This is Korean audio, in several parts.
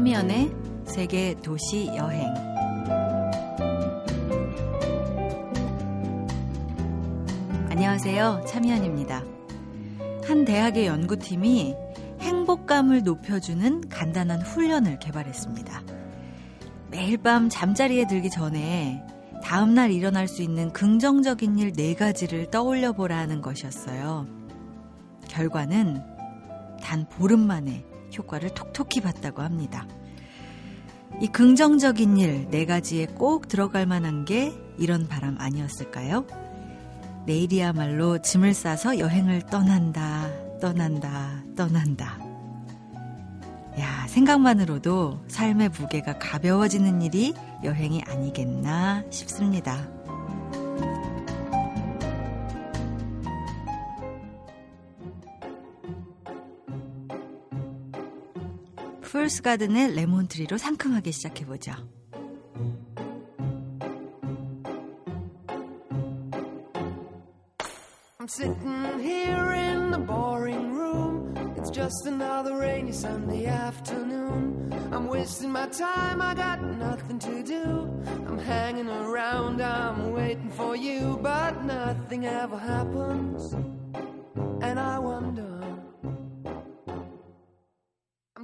참여연의 세계 도시 여행. 안녕하세요. 참여연입니다. 한 대학의 연구팀이 행복감을 높여주는 간단한 훈련을 개발했습니다. 매일 밤 잠자리에 들기 전에 다음날 일어날 수 있는 긍정적인 일 네 가지를 떠올려 보라는 것이었어요. 결과는 단 보름 만에 효과를 톡톡히 봤다고 합니다. 이 긍정적인 일 네 가지에 꼭 들어갈 만한 게 이런 바람 아니었을까요? 내일이야말로 짐을 싸서 여행을 떠난다, 떠난다, 떠난다. 야, 생각만으로도 삶의 무게가 가벼워지는 일이 여행이 아니겠나 싶습니다. 풀스 가든의 레몬트리로 상큼하게 시작해보죠. I'm sitting here in the boring room. It's just another rainy Sunday afternoon. I'm wasting my time, I got nothing to do. I'm hanging around, I'm waiting for you, but nothing ever happens. And I wonder.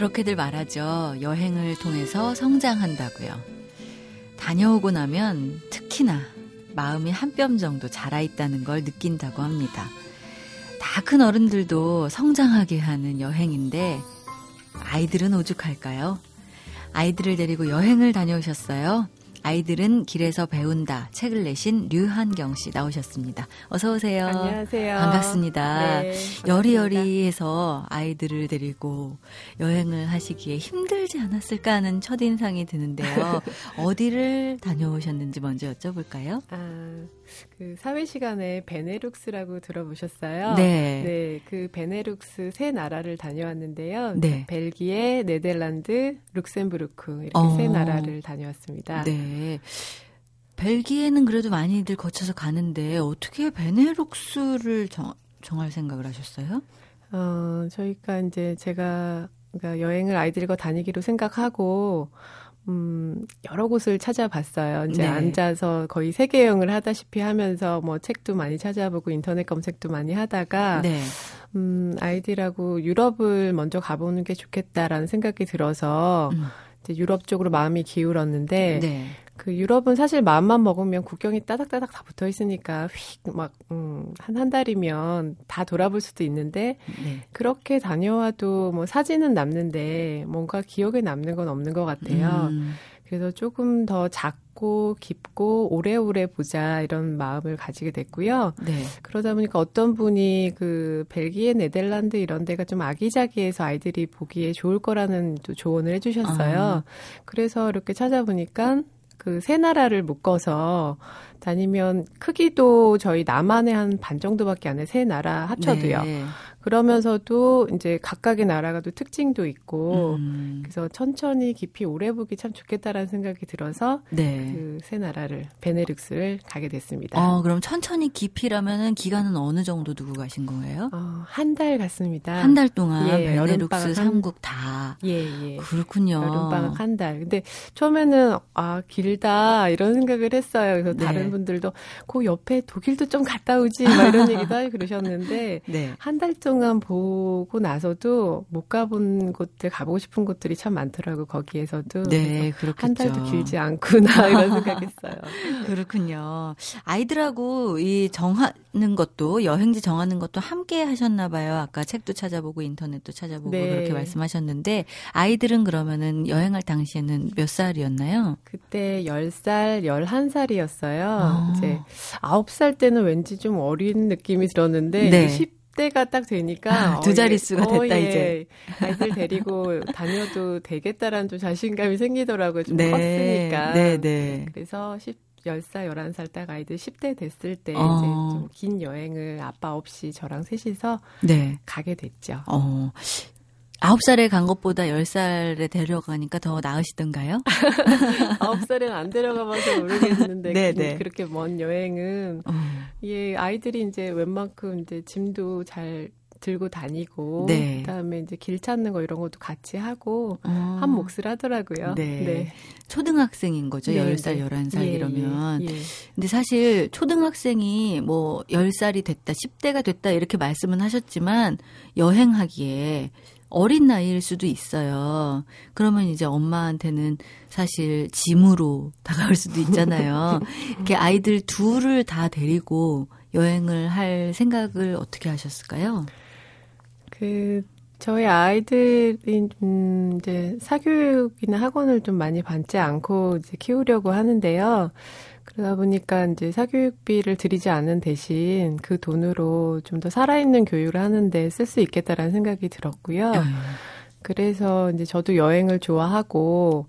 그렇게들 말하죠. 여행을 통해서 성장한다고요. 다녀오고 나면 특히나 마음이 한 뼘 정도 자라 있다는 걸 느낀다고 합니다. 다 큰 어른들도 성장하게 하는 여행인데 아이들은 오죽할까요? 아이들을 데리고 여행을 다녀오셨어요. 아이들은 길에서 배운다 책을 내신 류한경 씨 나오셨습니다. 어서 오세요. 안녕하세요. 반갑습니다. 네, 여리여리해서 아이들을 데리고 여행을 하시기에 힘들지 않았을까 하는 첫 인상이 드는데요. 어디를 다녀오셨는지 먼저 여쭤볼까요? 아, 그 사회 시간에 베네룩스라고 들어보셨어요? 네. 네, 그 베네룩스 세 나라를 다녀왔는데요. 네. 벨기에, 네덜란드, 룩셈부르크 이렇게 어. 세 나라를 다녀왔습니다. 네. 벨기에는 그래도 많이들 거쳐서 가는데 어떻게 베네룩스를 정, 정할 생각을 하셨어요? 어, 저희가 이제 제가 그러니까 여행을 아이들과 다니기로 생각하고 음, 여러 곳을 찾아봤어요. 이제 네. 앉아서 거의 세계 여행을 하다시피 하면서 뭐 책도 많이 찾아보고 인터넷 검색도 많이 하다가 네. 음, 아이들하고 유럽을 먼저 가보는 게 좋겠다라는 생각이 들어서 음. 이제 유럽 쪽으로 마음이 기울었는데 네. 그 유럽은 사실 마음만 먹으면 국경이 따닥따닥 다 붙어 있으니까 휙막 음, 한한 달이면 다 돌아볼 수도 있는데 네. 그렇게 다녀와도 뭐 사진은 남는데 뭔가 기억에 남는 건 없는 것 같아요. 음. 그래서 조금 더 작고 깊고 오래오래 보자 이런 마음을 가지게 됐고요. 네. 그러다 보니까 어떤 분이 그 벨기에, 네덜란드 이런 데가 좀 아기자기해서 아이들이 보기에 좋을 거라는 또 조언을 해주셨어요. 아. 그래서 이렇게 찾아보니까 그 세 나라를 묶어서 다니면 크기도 저희 남한의 한 반 정도밖에 안 해. 세 나라 합쳐도요. 네. 그러면서도 이제 각각의 나라가 또 특징도 있고 음. 그래서 천천히 깊이 오래 보기 참 좋겠다라는 생각이 들어서 네. 그세 나라를 베네룩스를 가게 됐습니다. 어, 그럼 천천히 깊이라면은 기간은 어느 정도 두고 가신 거예요? 어, 한 달 갔습니다. 한 달 동안 예, 베네룩스 삼국 다. 예, 예. 그렇군요. 여름 방학 한 달. 근데 처음에는 아, 길다 이런 생각을 했어요. 그래서 네. 다른 분들도 그 옆에 독일도 좀 갔다 오지 막 이런 얘기도 그러셨는데 네. 한달 동안 보고 나서도 못 가본 곳들 가보고 싶은 곳들이 참 많더라고 거기에서도 네 한 달도 길지 않구나 이런 생각했어요. 그렇군요. 아이들하고 이 정하 는 것도 여행지 정하는 것도 함께 하셨나 봐요. 아까 책도 찾아보고 인터넷도 찾아보고 네. 그렇게 말씀하셨는데 아이들은 그러면은 여행할 당시에는 몇 살이었나요? 그때 10살, 11살이었어요. 어. 이제 9살 때는 왠지 좀 어린 느낌이 들었는데 네. 10대가 딱 되니까 아, 두 자릿수가 어, 됐다 어, 예. 이제. 아이들 데리고 다녀도 되겠다라는 좀 자신감이 생기더라고요. 좀 네. 컸으니까. 네, 네. 그래서 10 10살, 11살 딱 아이들 10대 됐을 때 어. 이제 좀 긴 여행을 아빠 없이 저랑 셋이서 네. 가게 됐죠. 어. 9살에 간 것보다 10살에 데려가니까 더 나으시던가요? 9살에는 안 데려가 봐서 모르겠는데 네, 네. 그렇게 먼 여행은 어. 예, 아이들이 이제 웬만큼 이제 짐도 잘 들고 다니고 네. 그다음에 이제 길 찾는 거 이런 것도 같이 하고 어. 한 몫을 하더라고요. 네. 네. 초등학생인 거죠. 네, 10살, 11살 예, 이러면. 예, 예. 근데 사실 초등학생이 뭐 10살이 됐다, 10대가 됐다 이렇게 말씀은 하셨지만 여행하기에 어린 나이일 수도 있어요. 그러면 이제 엄마한테는 사실 짐으로 다가올 수도 있잖아요. 이렇게 아이들 둘을 다 데리고 여행을 할 생각을 어떻게 하셨을까요? 그 저희 아이들이 음 이제 사교육이나 학원을 좀 많이 받지 않고 이제 키우려고 하는데요. 그러다 보니까 이제 사교육비를 들이지 않는 대신 그 돈으로 좀 더 살아있는 교육을 하는데 쓸 수 있겠다라는 생각이 들었고요. 음. 그래서 이제 저도 여행을 좋아하고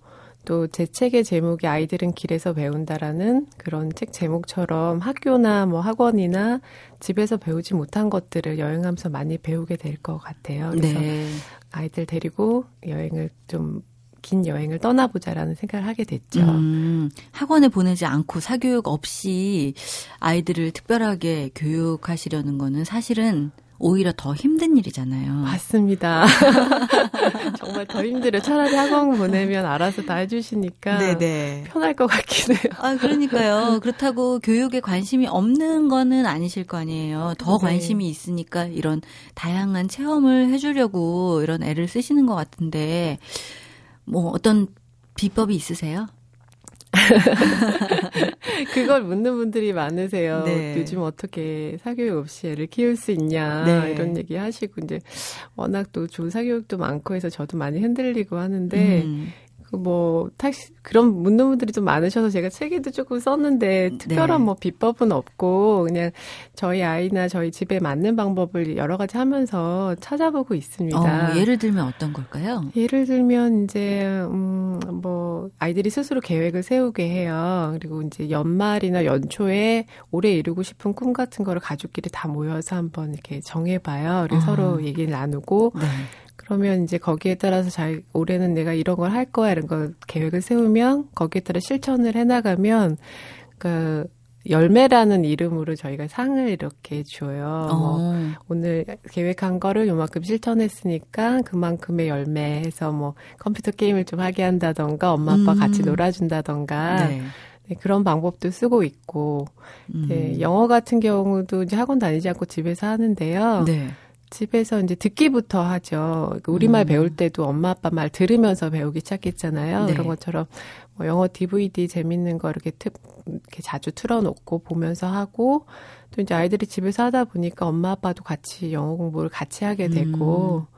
또 제 책의 제목이 아이들은 길에서 배운다라는 그런 책 제목처럼 학교나 뭐 학원이나 집에서 배우지 못한 것들을 여행하면서 많이 배우게 될 것 같아요. 그래서 네. 아이들 데리고 여행을 좀긴 여행을 떠나보자라는 생각을 하게 됐죠. 음, 학원에 보내지 않고 사교육 없이 아이들을 특별하게 교육하시려는 거는 사실은 오히려 더 힘든 일이잖아요. 맞습니다. 정말 더 힘들어요. 차라리 학원 보내면 알아서 다 해주시니까 네네. 편할 것 같긴 해요. 아, 그러니까요. 그렇다고 교육에 관심이 없는 거는 아니실 거 아니에요. 더 네. 관심이 있으니까 이런 다양한 체험을 해주려고 이런 애를 쓰시는 것 같은데, 뭐 어떤 비법이 있으세요? 그걸 묻는 분들이 많으세요. 네. 요즘 어떻게 사교육 없이 애를 키울 수 있냐 네. 이런 얘기 하시고 이제 워낙 또 좋은 사교육도 많고 해서 저도 많이 흔들리고 하는데 음. 그뭐 택시 그런 묻는 분들이 좀 많으셔서 제가 책에도 조금 썼는데 특별한 네. 뭐 비법은 없고 그냥 저희 아이나 저희 집에 맞는 방법을 여러 가지 하면서 찾아보고 있습니다. 어, 예를 들면 어떤 걸까요? 예를 들면 이제 음뭐 아이들이 스스로 계획을 세우게 해요. 그리고 이제 연말이나 연초에 올해 이루고 싶은 꿈 같은 거를 가족끼리 다 모여서 한번 이렇게 정해봐요. 그리고 어. 서로 얘기 를 나누고 네. 그러면 이제 거기에 따라서 잘 올해는 내가 이런 걸 할 거야 이런 걸 계획을 세우면 거기에 따라 실천을 해 나가면 그 열매라는 이름으로 저희가 상을 이렇게 줘요. 어. 뭐 오늘 계획한 거를 요만큼 실천했으니까 그만큼의 열매 해서 뭐 컴퓨터 게임을 좀 하게 한다던가 엄마 아빠 음. 같이 놀아준다던가 네. 네, 그런 방법도 쓰고 있고 음. 네, 영어 같은 경우도 이제 학원 다니지 않고 집에서 하는데요. 네. 집에서 이제 듣기부터 하죠. 그 우리말 음. 배울 때도 엄마 아빠 말 들으면서 배우기 시작했잖아요. 네. 그런 것처럼 뭐 영어 DVD 재밌는 거 이렇게 특 이렇게 자주 틀어놓고 보면서 하고 또 이제 아이들이 집에서 하다 보니까 엄마 아빠도 같이 영어 공부를 같이 하게 되고 음.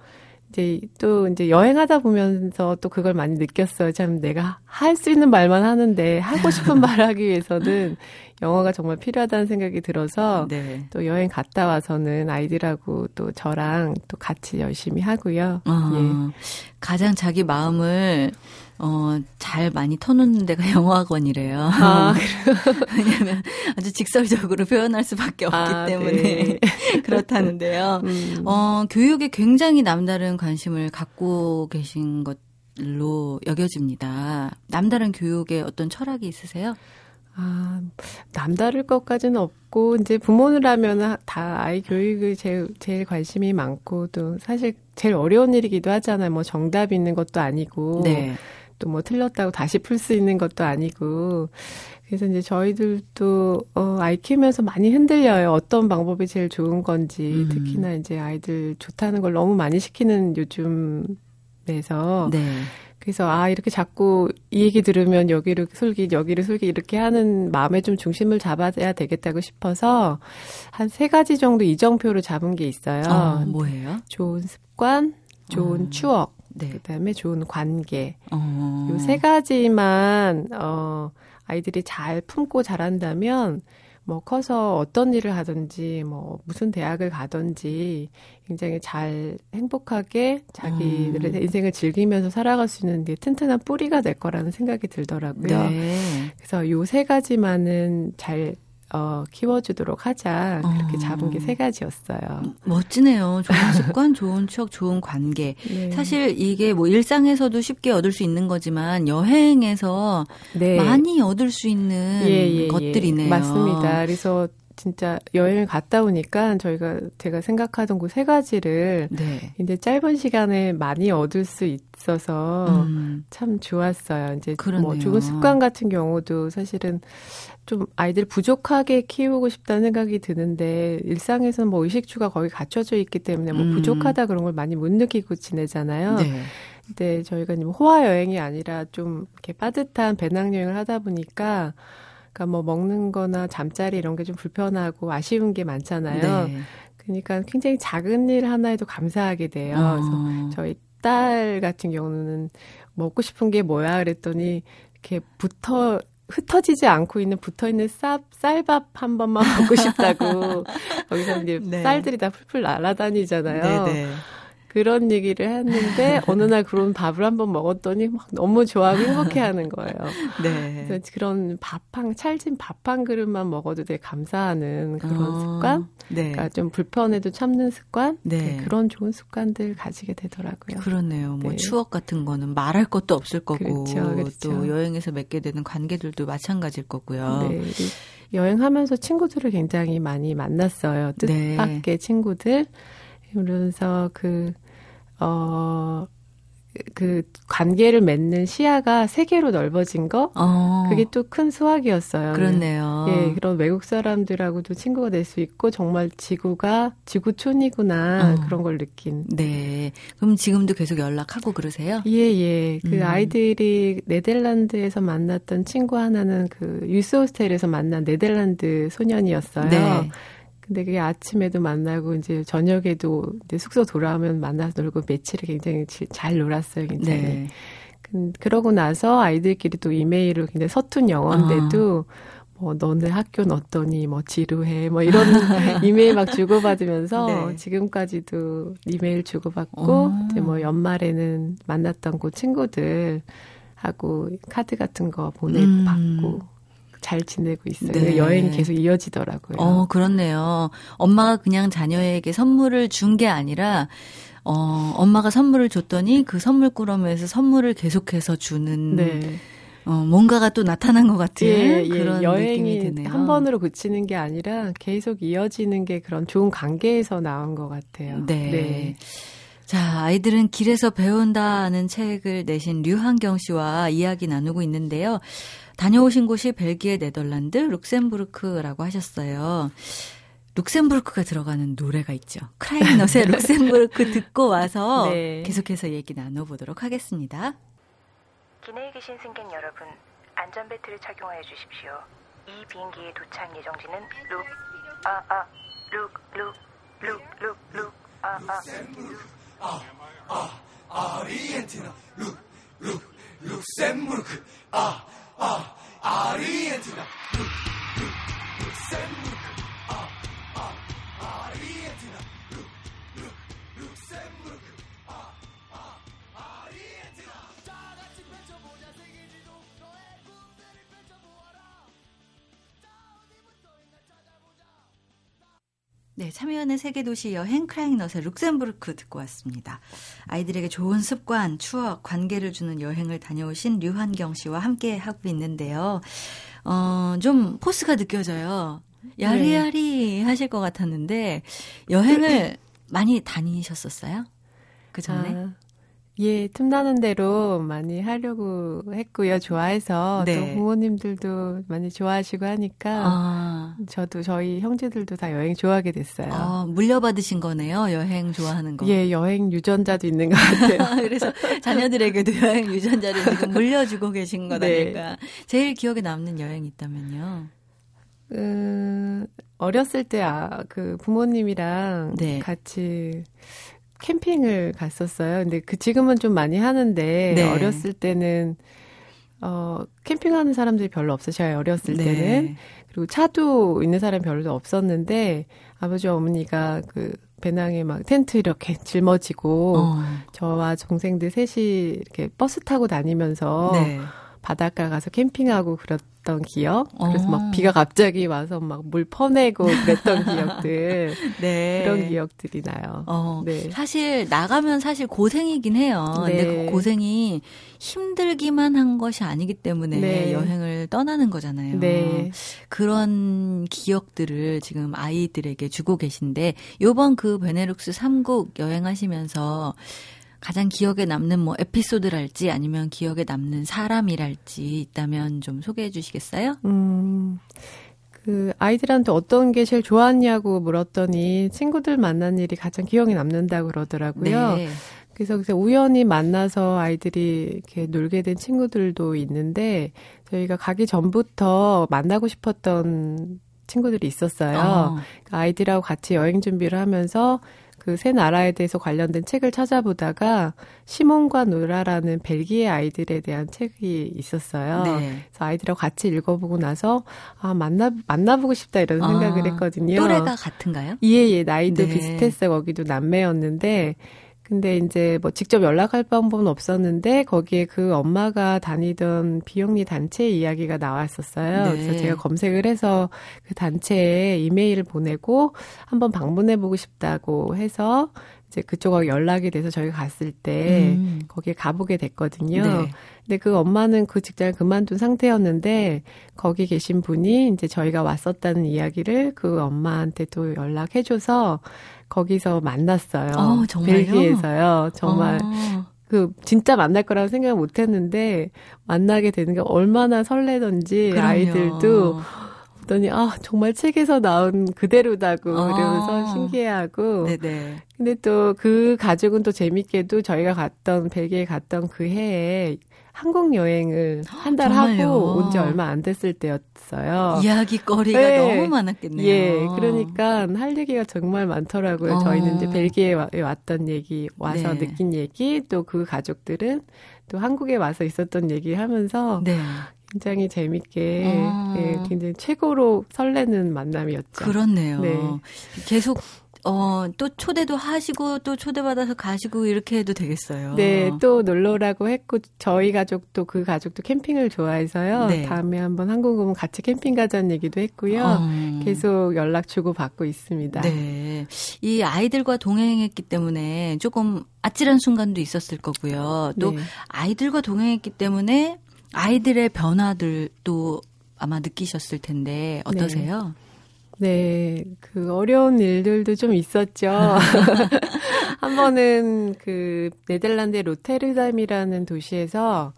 이제 또 이제 여행하다 보면서 또 그걸 많이 느꼈어요. 참 내가 할 수 있는 말만 하는데 하고 싶은 말 하기 위해서는 영어가 정말 필요하다는 생각이 들어서 네. 또 여행 갔다 와서는 아이들하고 또 저랑 또 같이 열심히 하고요. 어, 예. 가장 자기 마음을 어, 잘 많이 터놓는 데가 영어학원이래요. 아, 왜냐면 아주 직설적으로 표현할 수밖에 없기 아, 때문에 네. 그렇다는데요. 음. 어, 교육에 굉장히 남다른 관심을 갖고 계신 것로 여겨집니다. 남다른 교육에 어떤 철학이 있으세요? 아, 남다를 것까지는 없고, 이제 부모라면 다 아이 교육을 제일, 제일 관심이 많고, 또 사실 제일 어려운 일이기도 하잖아요. 뭐 정답 있는 것도 아니고. 네. 또 뭐 틀렸다고 다시 풀 수 있는 것도 아니고. 그래서 이제 저희들도, 어, 아이 키우면서 많이 흔들려요. 어떤 방법이 제일 좋은 건지. 음. 특히나 이제 아이들 좋다는 걸 너무 많이 시키는 요즘에서. 네. 그래서 아 이렇게 자꾸 이 얘기 들으면 여기를 술기 여기를 술기 이렇게 하는 마음에 좀 중심을 잡아야 되겠다고 싶어서 한 세 가지 정도 이정표를 잡은 게 있어요. 어, 뭐예요? 좋은 습관, 좋은 어. 추억, 네. 그다음에 좋은 관계. 어. 요세 가지만 어 아이들이 잘 품고 자란다면 뭐 커서 어떤 일을 하든지 뭐 무슨 대학을 가든지 굉장히 잘 행복하게 자기들의 음. 인생을 즐기면서 살아갈 수 있는 게 튼튼한 뿌리가 될 거라는 생각이 들더라고요. 네. 그래서 요 세 가지만은 잘 어, 키워주도록 하자. 그렇게 어. 잡은 게 세 가지였어요. 멋지네요. 좋은 습관, 좋은 추억, 좋은 관계. 네. 사실 이게 뭐 일상에서도 쉽게 얻을 수 있는 거지만 여행에서 네. 많이 얻을 수 있는 예, 예, 예. 것들이네요. 예. 맞습니다. 그래서 진짜 여행을 갔다 오니까 저희가 제가 생각하던 그 세 가지를 네. 이제 짧은 시간에 많이 얻을 수 있어서 음. 참 좋았어요. 이제 뭐 그러네요. 뭐 좋은 습관 같은 경우도 사실은 좀 아이들 부족하게 키우고 싶다는 생각이 드는데 일상에서는 뭐 의식주가 거의 갖춰져 있기 때문에 뭐 음. 부족하다 그런 걸 많이 못 느끼고 지내잖아요. 네. 근데 저희가 호화 여행이 아니라 좀 이렇게 빠듯한 배낭 여행을 하다 보니까 그러니까 뭐 먹는 거나 잠자리 이런 게 좀 불편하고 아쉬운 게 많잖아요. 네. 그러니까 굉장히 작은 일 하나에도 감사하게 돼요. 어. 그래서 저희 딸 같은 경우는 먹고 싶은 게 뭐야 그랬더니 이렇게 붙어 흩어지지 않고 있는 붙어 있는 쌀, 쌀밥 한 번만 먹고 싶다고 거기서 이제 네. 쌀들이 다 풀풀 날아다니잖아요. 네네. 네. 그런 얘기를 했는데 어느 날 그런 밥을 한번 먹었더니 막 너무 좋아하고 행복해하는 거예요. 네. 그래서 그런 밥 한 찰진 밥 한 그릇만 먹어도 되게 감사하는 그런 어, 습관, 네. 그러니까 좀 불편해도 참는 습관, 네. 네. 그런 좋은 습관들 가지게 되더라고요. 그렇네요. 뭐 네. 추억 같은 거는 말할 것도 없을 거고 그렇죠, 그렇죠. 또 여행에서 맺게 되는 관계들도 마찬가지일 거고요. 네. 여행하면서 친구들을 굉장히 많이 만났어요. 뜻밖의 네. 친구들. 그러면서 그, 어, 그 관계를 맺는 시야가 세계로 넓어진 거 어. 그게 또 큰 수확이었어요. 그렇네요. 예, 그런 외국 사람들하고도 친구가 될 수 있고 정말 지구가 지구촌이구나 어. 그런 걸 느낀. 네. 그럼 지금도 계속 연락하고 그러세요? 예, 예. 그 음. 아이들이 네덜란드에서 만났던 친구 하나는 그 유스 호스텔에서 만난 네덜란드 소년이었어요. 네. 근데 그게 아침에도 만나고 이제 저녁에도 이제 숙소 돌아오면 만나서 놀고 며칠을 굉장히 잘 놀았어요, 굉장히. 네. 그, 그러고 나서 아이들끼리 또 이메일을 굉장히 서툰 영어인데도 아. 뭐 너네 학교는 어떠니 뭐 지루해 뭐 이런 이메일 막 주고받으면서 네. 지금까지도 이메일 주고받고 어. 이제 뭐 연말에는 만났던 그 친구들 하고 카드 같은 거 보내고 음. 잘 지내고 있어요. 네. 여행이 계속 이어지더라고요. 어, 그렇네요. 엄마가 그냥 자녀에게 선물을 준 게 아니라 어, 엄마가 선물을 줬더니 그 선물 꾸러미에서 선물을 계속해서 주는 네. 어, 뭔가가 또 나타난 것 같은 예, 예. 그런 여행이 드네요. 한 번으로 그치는 게 아니라 계속 이어지는 게 그런 좋은 관계에서 나온 것 같아요. 네. 네. 자, 아이들은 길에서 배운다는 책을 내신 류한경 씨와 이야기 나누고 있는데요. 다녀오신 곳이 벨기에, 네덜란드, 룩셈부르크라고 하셨어요. 룩셈부르크가 들어가는 노래가 있죠. 크라잉넛의 룩셈부르크 듣고 와서 네. 계속해서 얘기 나눠보도록 하겠습니다. 기내에 계신 승객 여러분, 안전벨트를 착용하여 주십시오. 이 비행기의 도착 예정지는 룩, 아, 아, 룩, 룩, 룩, 룩, 룩, 아, 아, 룩. 아, 아, 아르헨티나, 룩, 룩, 룩셈부르크, 아, 아, 아르 네, 참여하는 세계도시 여행 크라잉넛의 룩셈부르크 듣고 왔습니다. 아이들에게 좋은 습관, 추억, 관계를 주는 여행을 다녀오신 류환경 씨와 함께 하고 있는데요. 어, 좀 포스가 느껴져요. 야리야리 네. 하실 것 같았는데 여행을 많이 다니셨었어요? 그 전에? 아, 예, 틈나는 대로 많이 하려고 했고요. 좋아해서 네. 또 부모님들도 많이 좋아하시고 하니까 아. 저도 저희 형제들도 다 여행 좋아하게 됐어요. 아, 물려받으신 거네요. 여행 좋아하는 거. 예, 여행 유전자도 있는 것 같아요. 그래서 자녀들에게도 여행 유전자를 지금 물려주고 계신 것 네. 아닐까. 제일 기억에 남는 여행이 있다면요. 음, 어렸을 때 아, 그 부모님이랑 네. 같이 캠핑을 갔었어요. 근데 그 지금은 좀 많이 하는데 네. 어렸을 때는 어, 캠핑하는 사람들이 별로 없으셔요. 어렸을 네. 때는. 그리고 차도 있는 사람이 별로 없었는데 아버지 어머니가 그 배낭에 막 텐트 이렇게 짊어지고 어. 저와 동생들 셋이 이렇게 버스 타고 다니면서 네. 바닷가 가서 캠핑하고 그랬 던 기억. 그래서 어. 막 비가 갑자기 와서 막 물 퍼내고 그랬던 기억들. 네. 그런 기억들이 나요. 어. 네. 사실 나가면 사실 고생이긴 해요. 네. 근데 그 고생이 힘들기만 한 것이 아니기 때문에 네. 여행을 떠나는 거잖아요. 네. 그런 기억들을 지금 아이들에게 주고 계신데 요번 그 베네룩스 3국 여행하시면서 가장 기억에 남는 뭐 에피소드랄지 아니면 기억에 남는 사람이랄지 있다면 좀 소개해 주시겠어요? 음. 그 아이들한테 어떤 게 제일 좋았냐고 물었더니 친구들 만난 일이 가장 기억에 남는다고 그러더라고요. 네. 그래서 그래서 우연히 만나서 아이들이 이렇게 놀게 된 친구들도 있는데 저희가 가기 전부터 만나고 싶었던 친구들이 있었어요. 어. 아이들하고 같이 여행 준비를 하면서 그새 나라에 대해서 관련된 책을 찾아보다가 시몬과 노라라는 벨기에 아이들에 대한 책이 있었어요. 네. 그래서 아이들하고 같이 읽어보고 나서 아 만나 만나보고 싶다 이런 생각을 아, 했거든요. 또래가 같은가요? 예예 예, 나이도 네. 비슷했어요. 거기도 남매였는데 근데 이제 뭐 직접 연락할 방법은 없었는데 거기에 그 엄마가 다니던 비영리 단체 이야기가 나왔었어요. 네. 그래서 제가 검색을 해서 그 단체에 이메일을 보내고 한번 방문해 보고 싶다고 해서 이제 그쪽하고 연락이 돼서 저희가 갔을 때 음. 거기에 가보게 됐거든요. 네. 근데 그 엄마는 그 직장을 그만둔 상태였는데 거기 계신 분이 이제 저희가 왔었다는 이야기를 그 엄마한테 또 연락해줘서 거기서 만났어요. 어, 벨기에에서요. 정말. 어. 그 진짜 만날 거라고 생각 못 했는데 만나게 되는 게 얼마나 설레던지 그럼요. 아이들도 보더니 아 정말 책에서 나온 그대로다고 어. 그러면서 신기해하고 네네. 근데 또 그 가족은 또 재밌게도 저희가 갔던 벨기에 갔던 그 해에 한국 여행을 한 달 하고 온 지 얼마 안 됐을 때였어요. 이야기거리가 네. 너무 많았겠네요. 예, 그러니까 할 얘기가 정말 많더라고요. 어. 저희는 이제 벨기에에 왔던 얘기, 와서 네. 느낀 얘기, 또 그 가족들은 또 한국에 와서 있었던 얘기 하면서 네. 굉장히 재밌게 어. 예, 굉장히 최고로 설레는 만남이었죠. 그렇네요. 네. 계속 어, 또 초대도 하시고 또 초대받아서 가시고 이렇게 해도 되겠어요. 네, 또 놀러라고 했고 저희 가족도 그 가족도 캠핑을 좋아해서요. 네. 다음에 한번 한국 오면 같이 캠핑 가자는 얘기도 했고요. 어. 계속 연락 주고 받고 있습니다. 네. 이 아이들과 동행했기 때문에 조금 아찔한 순간도 있었을 거고요. 또 네. 아이들과 동행했기 때문에 아이들의 변화들도 아마 느끼셨을 텐데 어떠세요? 네. 네, 그 어려운 일들도 좀 있었죠. 한 번은 그 네덜란드의 로테르담이라는 도시에서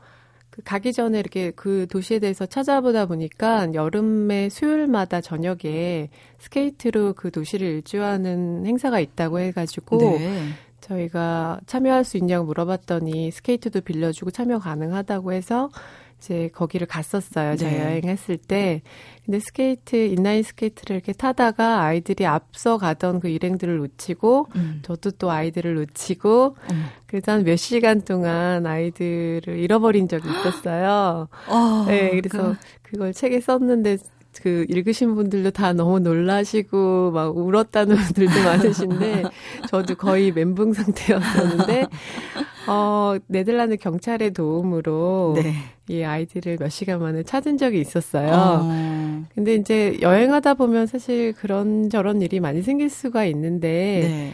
그 가기 전에 이렇게 그 도시에 대해서 찾아보다 보니까 여름에 수요일마다 저녁에 스케이트로 그 도시를 일주하는 행사가 있다고 해가지고 네. 저희가 참여할 수 있냐고 물어봤더니 스케이트도 빌려주고 참여 가능하다고 해서 이제 거기를 갔었어요. 저 네. 여행했을 때. 근데 스케이트, 인라인 스케이트를 이렇게 타다가 아이들이 앞서 가던 그 일행들을 놓치고, 음. 저도 또 아이들을 놓치고, 음. 그래서 한 몇 시간 동안 아이들을 잃어버린 적이 있었어요. 어, 네, 그래서 그... 그걸 책에 썼는데 그 읽으신 분들도 다 너무 놀라시고 막 울었다는 분들도 많으신데 저도 거의 멘붕 상태였었는데 어 네덜란드 경찰의 도움으로 네. 이 아이들을 몇 시간 만에 찾은 적이 있었어요. 어. 근데 이제 여행하다 보면 사실 그런 저런 일이 많이 생길 수가 있는데 네.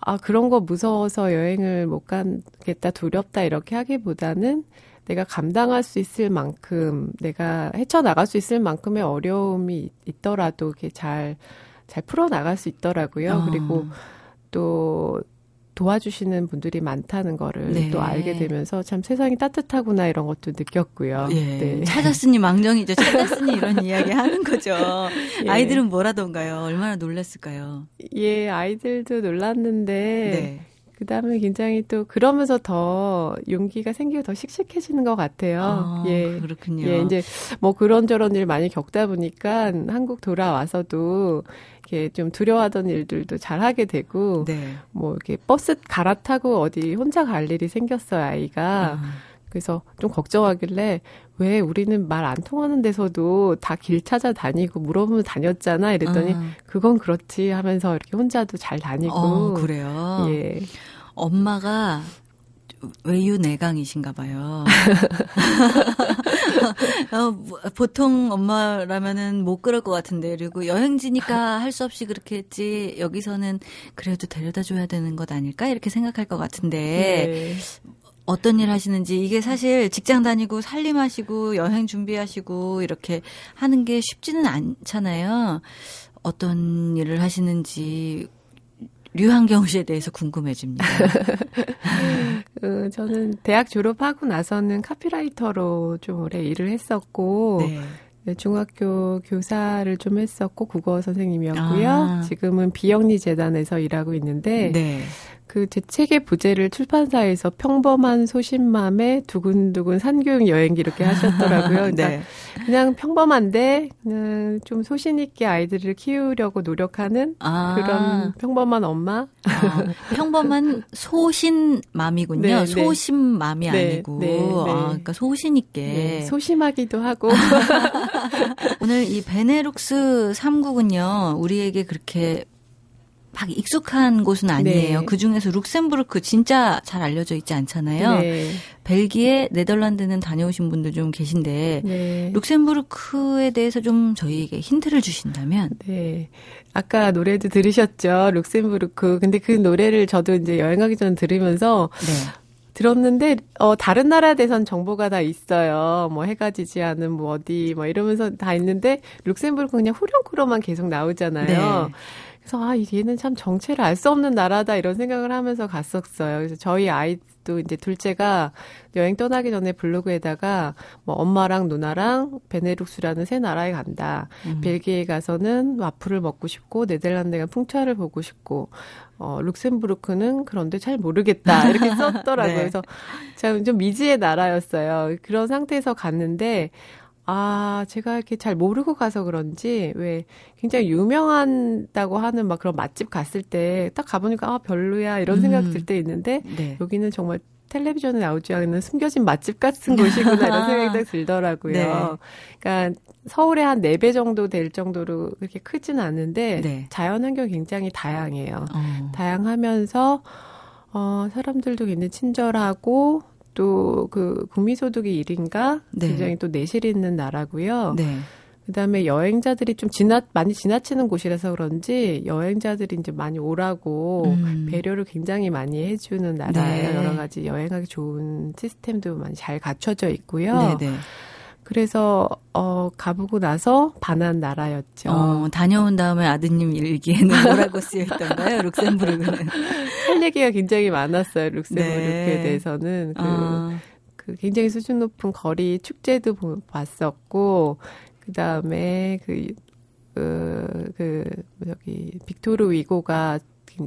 아 그런 거 무서워서 여행을 못 가겠다 두렵다 이렇게 하기보다는 내가 감당할 수 있을 만큼 내가 헤쳐나갈 수 있을 만큼의 어려움이 있더라도 이렇게 잘, 잘 풀어나갈 수 있더라고요. 어. 그리고 또 도와주시는 분들이 많다는 거를 네. 또 알게 되면서 참 세상이 따뜻하구나 이런 것도 느꼈고요. 예. 네. 찾았으니 망정이죠. 찾았으니 이런 이야기 하는 거죠. 예. 아이들은 뭐라던가요? 얼마나 놀랐을까요? 예, 아이들도 놀랐는데 네. 그 다음에 굉장히 또 그러면서 더 용기가 생기고 더 씩씩해지는 것 같아요. 아, 예. 그렇군요. 예, 이제 뭐 그런저런 일 많이 겪다 보니까 한국 돌아와서도 이렇게 좀 두려워하던 일들도 잘 하게 되고, 네. 뭐 이렇게 버스 갈아타고 어디 혼자 갈 일이 생겼어요, 아이가. 아. 그래서 좀 걱정하길래 왜 우리는 말 안 통하는 데서도 다 길 찾아다니고 물어보면 다녔잖아 이랬더니 아. 그건 그렇지 하면서 이렇게 혼자도 잘 다니고 어, 그래요. 예. 엄마가 외유 내강이신가 봐요. 어, 뭐, 보통 엄마라면은 못 그럴 것 같은데 그리고 여행지니까 할 수 없이 그렇게 했지 여기서는 그래도 데려다 줘야 되는 것 아닐까 이렇게 생각할 것 같은데 네. 어떤 일 하시는지 이게 사실 직장 다니고 살림하시고 여행 준비하시고 이렇게 하는 게 쉽지는 않잖아요. 어떤 일을 하시는지 류한경 씨에 대해서 궁금해집니다. 그, 저는 대학 졸업하고 나서는 카피라이터로 좀 오래 일을 했었고, 네. 네, 중학교 교사를 좀 했었고 국어 선생님이었고요. 아. 지금은 비영리 재단에서 일하고 있는데 네. 그 제 책의 부제를 출판사에서 평범한 소신맘에 두근두근 산교육 여행기 이렇게 하셨더라고요. 그러니까 네. 그냥 평범한데 그냥 좀 소신 있게 아이들을 키우려고 노력하는 아. 그런 평범한 엄마. 아, 평범한 소신맘이군요. 네, 네. 소심맘이 네, 아니고 네, 네. 아, 그러니까 소신 있게 소심하기도 하고. 오늘 이 베네룩스 3국은요 우리에게 그렇게 막 익숙한 곳은 아니에요. 네. 그 중에서 룩셈부르크 진짜 잘 알려져 있지 않잖아요. 네. 벨기에, 네덜란드는 다녀오신 분들 좀 계신데 네. 룩셈부르크에 대해서 좀 저희에게 힌트를 주신다면. 네. 아까 노래도 들으셨죠. 룩셈부르크. 근데 그 노래를 저도 이제 여행 가기 전에 들으면서 네. 들었는데 어 다른 나라에 대해서는 정보가 다 있어요. 뭐 해가 지지 않은 뭐 어디 뭐 이러면서 다 있는데 룩셈부르크 그냥 후렴구로만 계속 나오잖아요. 네. 그래서 아 얘는 참 정체를 알 수 없는 나라다 이런 생각을 하면서 갔었어요. 그래서 저희 아이도 이제 둘째가 여행 떠나기 전에 블로그에다가 뭐 엄마랑 누나랑 베네룩스라는 새 나라에 간다. 음. 벨기에 가서는 와플을 먹고 싶고 네덜란드가 풍차를 보고 싶고 어 룩셈부르크는 그런데 잘 모르겠다 이렇게 썼더라고요. 네. 그래서 제가 좀 미지의 나라였어요. 그런 상태에서 갔는데 아, 제가 이렇게 잘 모르고 가서 그런지 왜 굉장히 유명한다고 하는 막 그런 맛집 갔을 때 딱 가보니까 아, 별로야 이런 생각 음. 들때 있는데 네. 여기는 정말 텔레비전에 나오지 않는 숨겨진 맛집 같은 곳이구나 이런 생각이 딱 들더라고요. 네. 그러니까 서울의 한 네 배 정도 될 정도로 그렇게 크지는 않은데 네. 자연 환경 굉장히 다양해요. 어. 다양하면서 어, 사람들도 굉장히 친절하고 또 그 국민소득이 1인가 네. 굉장히 또 내실 있는 나라고요. 네. 그다음에 여행자들이 좀 지나 많이 지나치는 곳이라서 그런지 여행자들이 이제 많이 오라고 음. 배려를 굉장히 많이 해주는 나라예요. 네. 여러 가지 여행하기 좋은 시스템도 많이 잘 갖춰져 있고요. 네, 네. 그래서 어 가보고 나서 반한 나라였죠. 어, 다녀온 다음에 아드님 일기에는 뭐라고 쓰여 있던가요? 룩셈부르크는 할 얘기가 굉장히 많았어요. 룩셈부르크에 네. 대해서는 그, 아. 그 굉장히 수준 높은 거리 축제도 봤었고 그 다음에 그, 그, 그, 저기, 빅토르 위고가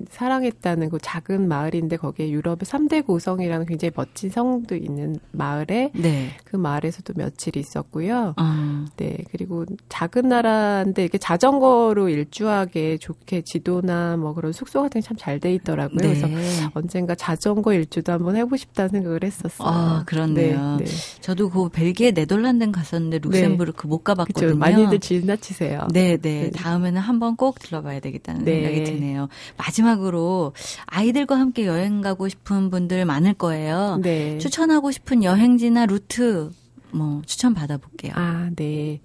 사랑했다는 그 작은 마을인데 거기에 유럽의 3대 고성이라는 굉장히 멋진 성도 있는 마을에 네. 그 마을에서도 며칠 있었고요. 아. 네. 그리고 작은 나라인데 이게 자전거로 일주하게 좋게 지도나 뭐 그런 숙소 같은 게 참 잘 돼 있더라고요. 네. 그래서 언젠가 자전거 일주도 한번 해보고 싶다는 생각을 했었어요. 아, 그렇네요. 네. 네. 저도 그 벨기에 네덜란드 갔었는데 룩셈부르크 네. 못 가봤거든요. 그쵸. 많이들 지나치세요. 네, 네. 다음에는 한번 꼭 들러봐야 되겠다는 네. 생각이 드네요. 마지막으로 아이들과 함께 여행 가고 싶은 분들 많을 거예요. 네. 추천하고 싶은 여행지나 루트 뭐 추천 받아볼게요. 아, 네.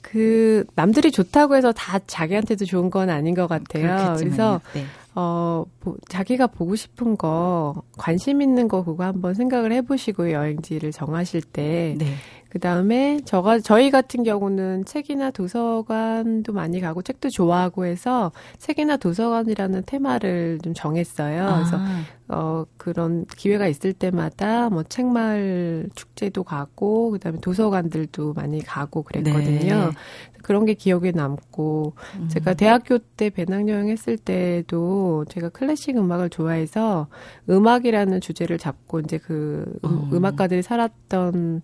그 남들이 좋다고 해서 다 자기한테도 좋은 건 아닌 것 같아요. 그래서 네. 어 보, 자기가 보고 싶은 거 관심 있는 거 그거 한번 생각을 해보시고 여행지를 정하실 때 네. 그 다음에 저가 저희 같은 경우는 책이나 도서관도 많이 가고 책도 좋아하고 해서 책이나 도서관이라는 테마를 좀 정했어요. 아. 그래서 어 그런 기회가 있을 때마다 뭐 책마을 축제도 가고 그 다음에 도서관들도 많이 가고 그랬거든요. 네. 그런 게 기억에 남고 음. 제가 대학교 때 배낭여행 했을 때도 제가 클래식 음악을 좋아해서 음악이라는 주제를 잡고 이제 그 음, 음. 음악가들이 살았던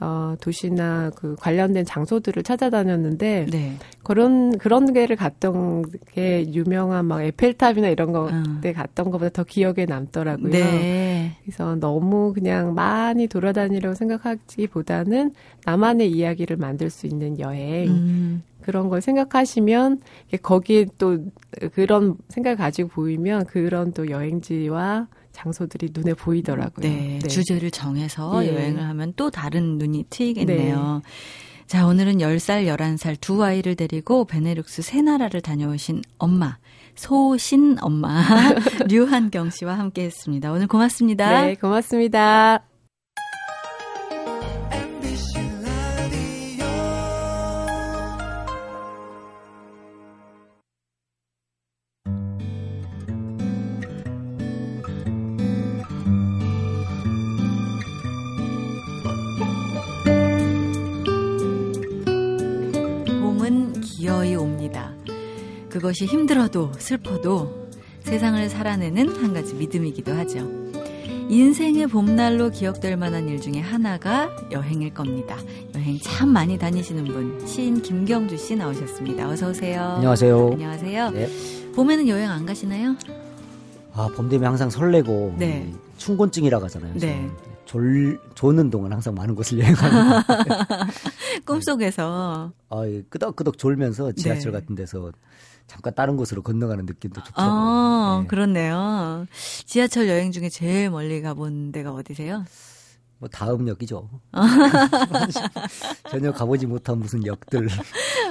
어, 도시나 그 관련된 장소들을 찾아다녔는데 네. 그런 그런 데를 갔던 게 유명한 막 에펠탑이나 이런 거때 어. 갔던 것보다 더 기억에 남더라고요. 네. 그래서 너무 그냥 많이 돌아다니려고 생각하기보다는 나만의 이야기를 만들 수 있는 여행 음. 그런 걸 생각하시면 거기에 또 그런 생각을 가지고 보이면 그런 또 여행지와 장소들이 눈에 보이더라고요. 네, 네. 주제를 정해서 예. 여행을 하면 또 다른 눈이 트이겠네요. 네. 자, 오늘은 10살, 11살 두 아이를 데리고 베네룩스 세 나라를 다녀오신 엄마, 소신 엄마, 류한경 씨와 함께 했습니다. 오늘 고맙습니다. 네, 고맙습니다. 그것이 힘들어도 슬퍼도 세상을 살아내는 한 가지 믿음이기도 하죠. 인생의 봄날로 기억될 만한 일 중에 하나가 여행일 겁니다. 여행 참 많이 다니시는 분, 시인 김경주 씨 나오셨습니다. 어서 오세요. 안녕하세요. 안녕하세요. 네. 봄에는 여행 안 가시나요? 아, 봄 되면 항상 설레고 네. 충곤증이라고 하잖아요. 네. 졸, 조는 동안 항상 많은 곳을 여행하는 꿈속에서 아, 끄덕끄덕 졸면서 지하철 네. 같은 데서 잠깐 다른 곳으로 건너가는 느낌도 좋더라고요. 아, 네. 그렇네요. 지하철 여행 중에 제일 멀리 가본 데가 어디세요? 뭐 다음 역이죠. 전혀 가보지 못한 무슨 역들.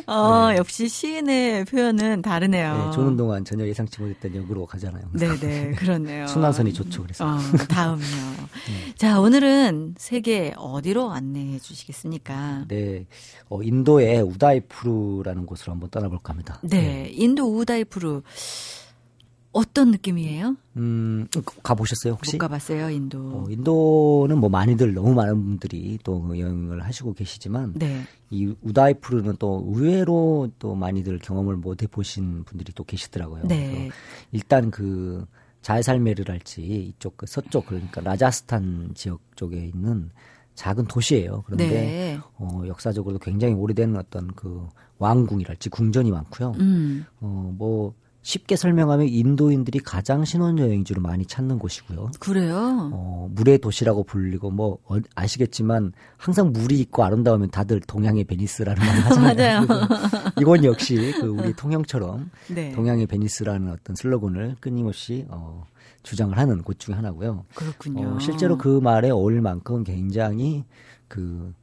어, 네. 역시 시인의 표현은 다르네요. 네, 조는 동안 전혀 예상치 못했던 역으로 가잖아요. 네네, 네, 그렇네요. 순환선이 좋죠, 그래서. 어, 다음요. 네. 자, 오늘은 세계 어디로 안내해 주시겠습니까? 네, 어, 인도의 우다이푸르라는 곳으로 한번 떠나볼까 합니다. 네, 네. 인도 우다이푸르. 어떤 느낌이에요? 음, 가보셨어요, 혹시? 못 가봤어요, 인도. 어, 인도는 뭐 많이들, 너무 많은 분들이 또 여행을 하시고 계시지만, 네. 이 우다이푸르는 또 의외로 또 많이들 경험을 못 해보신 분들이 또 계시더라고요. 네. 일단 그 자이살메르랄지 이쪽 그 서쪽 그러니까 라자스탄 지역 쪽에 있는 작은 도시예요. 그런데 네. 어, 역사적으로도 굉장히 오래된 어떤 그 왕궁이랄지 궁전이 많고요. 음. 어, 뭐 쉽게 설명하면 인도인들이 가장 신혼여행지로 많이 찾는 곳이고요. 그래요? 어, 물의 도시라고 불리고 뭐 어, 아시겠지만 항상 물이 있고 아름다우면 다들 동양의 베니스라는 말을 하잖아요. 맞아요. 이건 역시 그 우리 통영처럼 네. 동양의 베니스라는 어떤 슬로건을 끊임없이 어, 주장을 하는 곳 중에 하나고요. 그렇군요. 어, 실제로 그 말에 어울릴 만큼 굉장히 그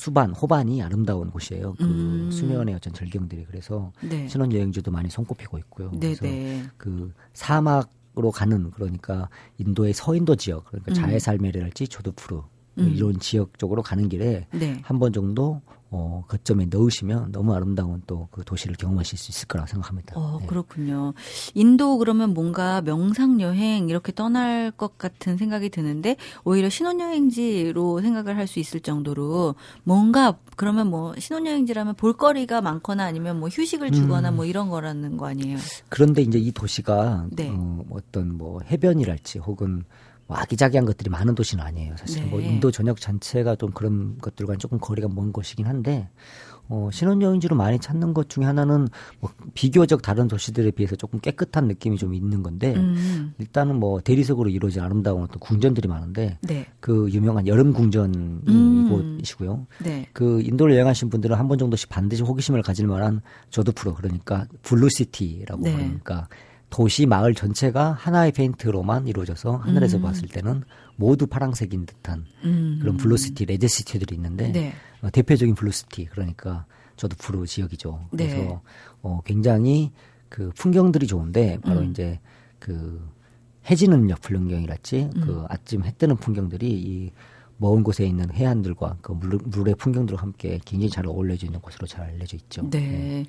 수반, 호반이 아름다운 곳이에요. 그 음. 수면의 어떤 절경들이 그래서 네. 신혼 여행지도 많이 손꼽히고 있고요. 네, 그래서 네. 그 사막으로 가는 그러니까 인도의 서인도 지역 그러니까 음. 자해살메르랄지 조드푸르 음. 이런 지역 쪽으로 가는 길에 네. 한번 정도 어, 거점에 넣으시면 너무 아름다운 또 그 도시를 경험하실 수 있을 거라고 생각합니다. 어, 네. 그렇군요. 인도 그러면 뭔가 명상 여행 이렇게 떠날 것 같은 생각이 드는데 오히려 신혼여행지로 생각을 할 수 있을 정도로 뭔가 그러면 뭐 신혼여행지라면 볼거리가 많거나 아니면 뭐 휴식을 주거나 음. 뭐 이런 거라는 거 아니에요? 그런데 이제 이 도시가 네. 어, 어떤 뭐 해변이랄지 혹은 뭐 아기자기한 것들이 많은 도시는 아니에요. 사실 뭐 네. 뭐 인도 전역 전체가 좀 그런 것들과 조금 거리가 먼 곳이긴 한데 어, 신혼여행지로 많이 찾는 것 중에 하나는 뭐 비교적 다른 도시들에 비해서 조금 깨끗한 느낌이 좀 있는 건데 음. 일단은 뭐 대리석으로 이루어진 아름다운 어떤 궁전들이 많은데 네. 그 유명한 여름 궁전이 음. 이곳이고요. 네. 그 인도를 여행하신 분들은 한 번 정도씩 반드시 호기심을 가질 만한 조드푸르 그러니까 blue city라고 네. 그러니까 도시 마을 전체가 하나의 페인트로만 이루어져서 하늘에서 음. 봤을 때는 모두 파랑색인 듯한 음. 그런 blue city, red city들이 있는데 네. 어, 대표적인 blue city 그러니까 조드푸르 지역이죠. 그래서 네. 어, 굉장히 그 풍경들이 좋은데 바로 음. 이제 그 해지는 풍경이랄지 그 음. 아침 해 뜨는 풍경들이 이 먼 곳에 있는 해안들과 그 물, 물의 풍경들과 함께 굉장히 잘 어울려져 있는 곳으로 잘 알려져 있죠. 네. 네.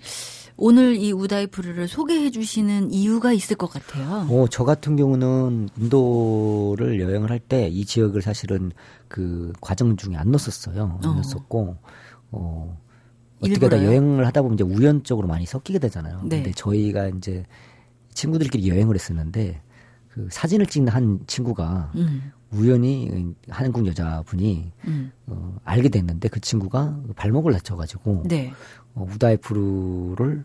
오늘 이 우다이푸르를 소개해 주시는 이유가 있을 것 같아요. 어, 저 같은 경우는 인도를 여행을 할 때 이 지역을 사실은 그 과정 중에 안 넣었었어요. 안 어. 넣었었고, 어, 어떻게 하다 여행을 하다 보면 이제 우연적으로 많이 섞이게 되잖아요. 네. 근데 저희가 이제 친구들끼리 여행을 했었는데 그 사진을 찍는 한 친구가 음. 우연히 한국 여자분이 음. 어, 알게 됐는데 그 친구가 발목을 다쳐가지고 네. 어, 우다이프루를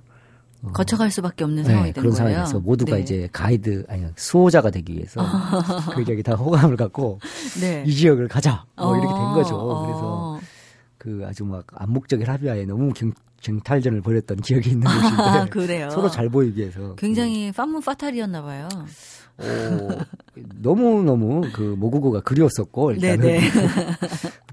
어, 거쳐갈 수밖에 없는 네, 상황이 된 그런 거예요. 상황에서 모두가 네. 이제 가이드 아니 수호자가 되기 위해서 그 지역이 다 호감을 갖고 네. 이 지역을 가자 뭐 이렇게 된 어, 거죠. 그래서 그 아주 막 암묵적인 합의하에 너무 경, 쟁탈전을 벌였던 기억이 있는 곳인데 아. 서로 잘 보이기 위해서 굉장히 파문 파탈이었나 봐요. 어, 너무 너무 그 모국어가 그리웠었고 일단은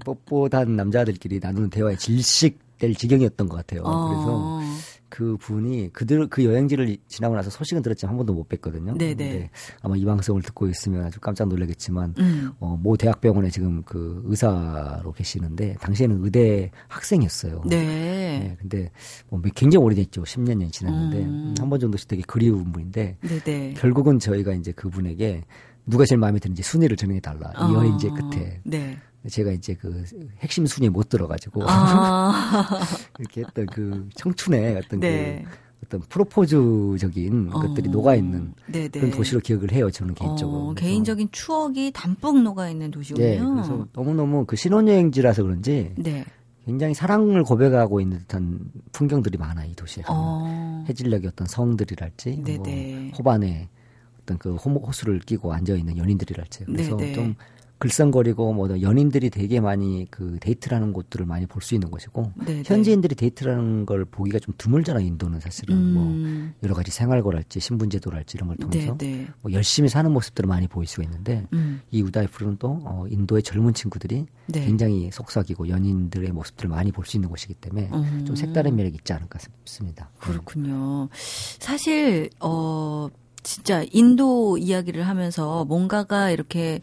뻣뻣한 남자들끼리 나누는 대화에 질식될 지경이었던 것 같아요. 어. 그래서 그 분이 그들 그 여행지를 지나고 나서 소식은 들었지만 한 번도 못 뵀거든요. 네네. 근데 아마 이 방송을 듣고 있으면 아주 깜짝 놀라겠지만 음. 어, 모 대학병원에 지금 그 의사로 계시는데 당시에는 의대 학생이었어요. 네. 네 근데 뭐 굉장히 오래됐죠. 10년 년 지났는데 음. 한번 정도씩 되게 그리운 분인데 네네. 결국은 저희가 이제 그분에게 누가 제일 마음에 드는지 순위를 정해 달라. 이 어. 여행지 끝에. 네. 제가 이제 그 핵심 순위에 못 들어가지고 아. 이렇게 했던 그 청춘의 어떤 그 네. 그 어떤 프로포즈적인 어. 것들이 녹아 있는 네, 네. 그런 도시로 기억을 해요. 저는 개인적으로. 어, 개인적인 추억이 담뿍 녹아 있는 도시군요. 네, 그래서 너무 너무 그 신혼여행지라서 그런지 네. 굉장히 사랑을 고백하고 있는 듯한 풍경들이 많아 이 도시에. 어. 해질녘의 어떤 성들이랄지, 네, 뭐 네. 호반에 어떤 그 호수를 끼고 앉아 있는 연인들이랄지. 그래서 좀 글썽거리고 뭐 연인들이 되게 많이 그 데이트하는 것들을 많이 볼 수 있는 곳이고 네네. 네. 현지인들이 데이트하는 걸 보기가 좀 드물잖아요 인도는 사실은 뭐 음. 뭐 여러 가지 생활고랄지 신분제도랄지 이런 걸 통해서 네네. 네. 뭐 열심히 사는 모습들을 많이 보일 수가 있는데 음. 이 우다이푸르는 또 어, 인도의 젊은 친구들이 네. 굉장히 속삭이고 연인들의 모습들을 많이 볼 수 있는 곳이기 때문에 음. 좀 색다른 매력이 있지 않을까 싶습니다. 그렇군요. 사실 어 진짜 인도 이야기를 하면서 뭔가가 이렇게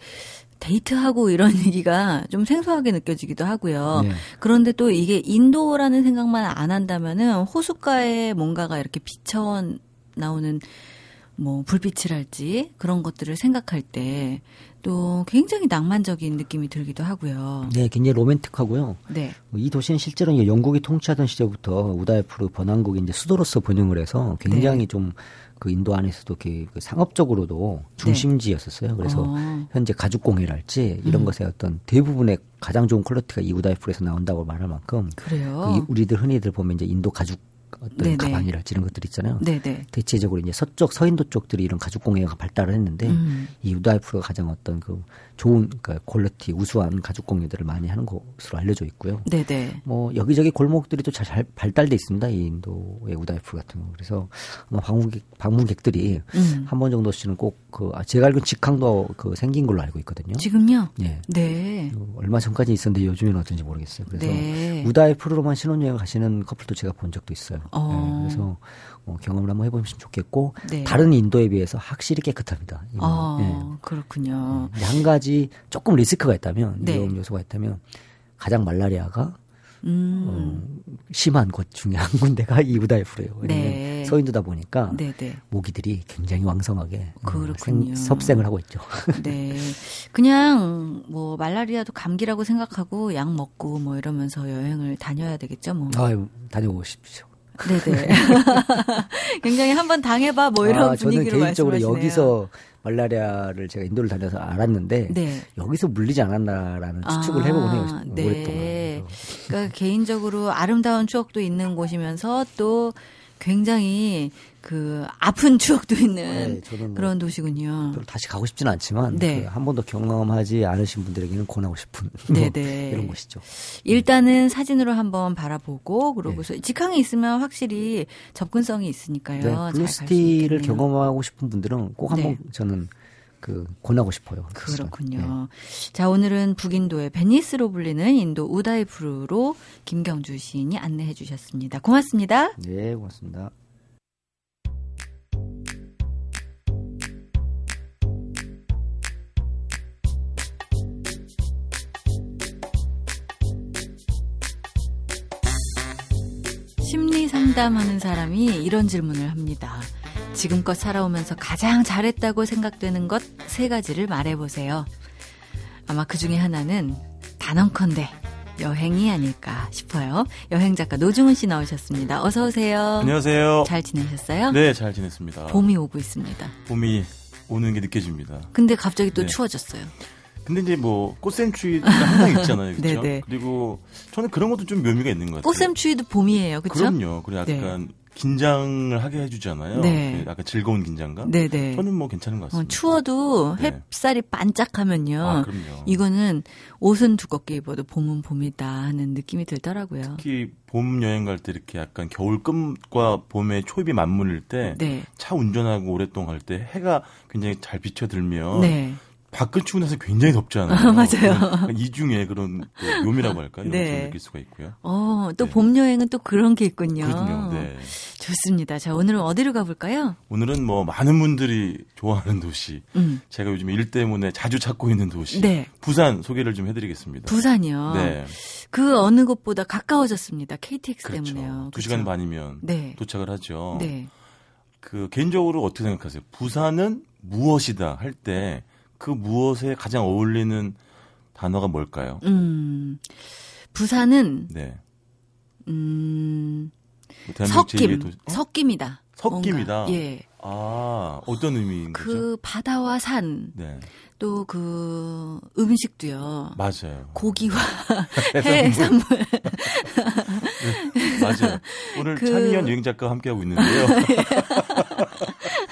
데이트하고 이런 얘기가 좀 생소하게 느껴지기도 하고요. 네. 그런데 또 이게 인도라는 생각만 안 한다면은 호숫가에 뭔가가 이렇게 비쳐 나오는 뭐 불빛이랄지 그런 것들을 생각할 때 또 굉장히 낭만적인 느낌이 들기도 하고요. 네, 굉장히 로맨틱하고요. 네. 이 도시는 실제로 영국이 통치하던 시절부터 우다이푸르 번왕국이 이제 수도로서 번영을 해서 굉장히 네. 좀 그 인도 안에서도 그, 그 상업적으로도 중심지였었어요. 그래서 어. 현재 가죽 공예랄지 이런 음. 것의 어떤 대부분의 가장 좋은 quality가 이 우다이푸르에서 나온다고 말할 만큼 그래요. 그 우리들 흔히들 보면 이제 인도 가죽 어떤 네네. 가방이랄지 이런 것들 있잖아요. 네네. 대체적으로 이제 서쪽 서인도 쪽들이 이런 가죽 공예가 발달을 했는데 음. 이 우다이푸르가 가장 어떤 그 좋은 그러니까 quality 우수한 가죽 공예들을 많이 하는 곳으로 알려져 있고요. 네네. 뭐 여기저기 골목들이 또 잘 발달돼 있습니다. 이 인도의 우다이푸르 같은 거. 그래서 방문객 방문객들이 음. 한번 정도씩은 꼭그 아, 제가 알기로 직항도 그 생긴 걸로 알고 있거든요. 지금요? 네. 네. 얼마 전까지 있었는데 요즘에는 어떤지 모르겠어요. 그래서 네. 우다이푸르만 신혼여행 가시는 커플도 제가 본 적도 있어요. 어. 네. 그래서 어, 경험을 한번 해보시면 좋겠고 네. 다른 인도에 비해서 확실히 깨끗합니다. 아, 네. 그렇군요. 네. 한 가지 조금 리스크가 있다면 네. 위험 요소가 있다면 가장 말라리아가 음. 어, 심한 곳 중에 한 군데가 이우다이프예요. 네. 서인도다 보니까 네네. 네. 모기들이 굉장히 왕성하게 어, 생, 섭생을 하고 있죠. 네, 그냥 뭐 말라리아도 감기라고 생각하고 약 먹고 뭐 이러면서 여행을 다녀야 되겠죠, 뭐. 아, 다녀오십시오. 네네. 굉장히 한번 당해봐 뭐 이런 아, 분위기로 저는 개인적으로 말씀하시네요. 여기서 말라리아를 제가 인도를 다녀서 알았는데 네. 여기서 물리지 않았나라는 추측을 아, 해보곤 해요. 네. 오랫동안. 그러니까 개인적으로 아름다운 추억도 있는 곳이면서 또 굉장히 그 아픈 추억도 있는 네, 뭐 그런 도시군요. 다시 가고 싶지는 않지만 네. 그 한 번도 경험하지 않으신 분들에게는 권하고 싶은 뭐 이런 곳이죠. 일단은 사진으로 한번 바라보고 그러고서 네. 직항에 있으면 확실히 접근성이 있으니까요. 네, blue city를 경험하고 싶은 분들은 꼭 한번 네. 저는 그 권하고 싶어요. 그렇군요. 네. 자 오늘은 북인도의 베니스로 불리는 인도 우다이푸르로 김경주 시인이 안내해 주셨습니다. 고맙습니다. 네, 고맙습니다. 상담하는 사람이 이런 질문을 합니다. 지금껏 살아오면서 가장 잘했다고 생각되는 것 세 가지를 말해보세요. 아마 그 중에 하나는 단언컨대 여행이 아닐까 싶어요. 여행 작가 노중훈 씨 나오셨습니다. 어서 오세요. 안녕하세요. 잘 지내셨어요? 네, 잘 지냈습니다. 봄이 오고 있습니다. 봄이 오는 게 느껴집니다. 근데 갑자기 또 네. 추워졌어요. 근데 이제 뭐 꽃샘추위가 항상 있잖아요. 그렇죠? 그리고 저는 그런 것도 좀 묘미가 있는 것 같아요. 꽃샘추위도 봄이에요. 그렇죠? 그럼요. 그리고 약간 네. 긴장을 하게 해주잖아요. 네. 그 약간 즐거운 긴장감. 네네. 네. 저는 뭐 괜찮은 것 같습니다. 어, 추워도 네. 햇살이 반짝하면요. 아, 그럼요. 이거는 옷은 두껍게 입어도 봄은 봄이다 하는 느낌이 들더라고요. 특히 봄 여행 갈 때 이렇게 약간 겨울 끝과 봄의 초입이 맞물릴 때차 네. 운전하고 오랫동안 갈 때 해가 굉장히 잘 비춰들면 네. 밖은 추운 데서 굉장히 덥잖아요. 아, 맞아요. 이중에 그런 그 묘미라고 할까요? 네. 느낄 수가 있고요. 어, 또봄 네. 여행은 또 그런 게 있군요. 그렇군요. 네. 좋습니다. 자, 오늘은 어디로 가볼까요? 오늘은 뭐 많은 분들이 좋아하는 도시. 음. 제가 요즘 일 때문에 자주 찾고 있는 도시. 네. 부산 소개를 좀 해드리겠습니다. 부산이요? 네. 그 어느 곳보다 가까워졌습니다. KTX 그렇죠. 때문에요. 두 시간 반이면 네. 도착을 하죠. 네. 그 개인적으로 어떻게 생각하세요? 부산은 무엇이다 할 때 그 무엇에 가장 어울리는 단어가 뭘까요? 음, 부산은 네. 음, 뭐 섞임, 도... 어? 섞임이다. 섞임이다. 뭔가, 예. 아, 어떤 의미인 그 거죠? 그 바다와 산. 네. 또그 음식도요. 맞아요. 고기와 해산물. 네, 맞아요. 오늘 그... 차미연 여행 작가와 함께하고 있는데요.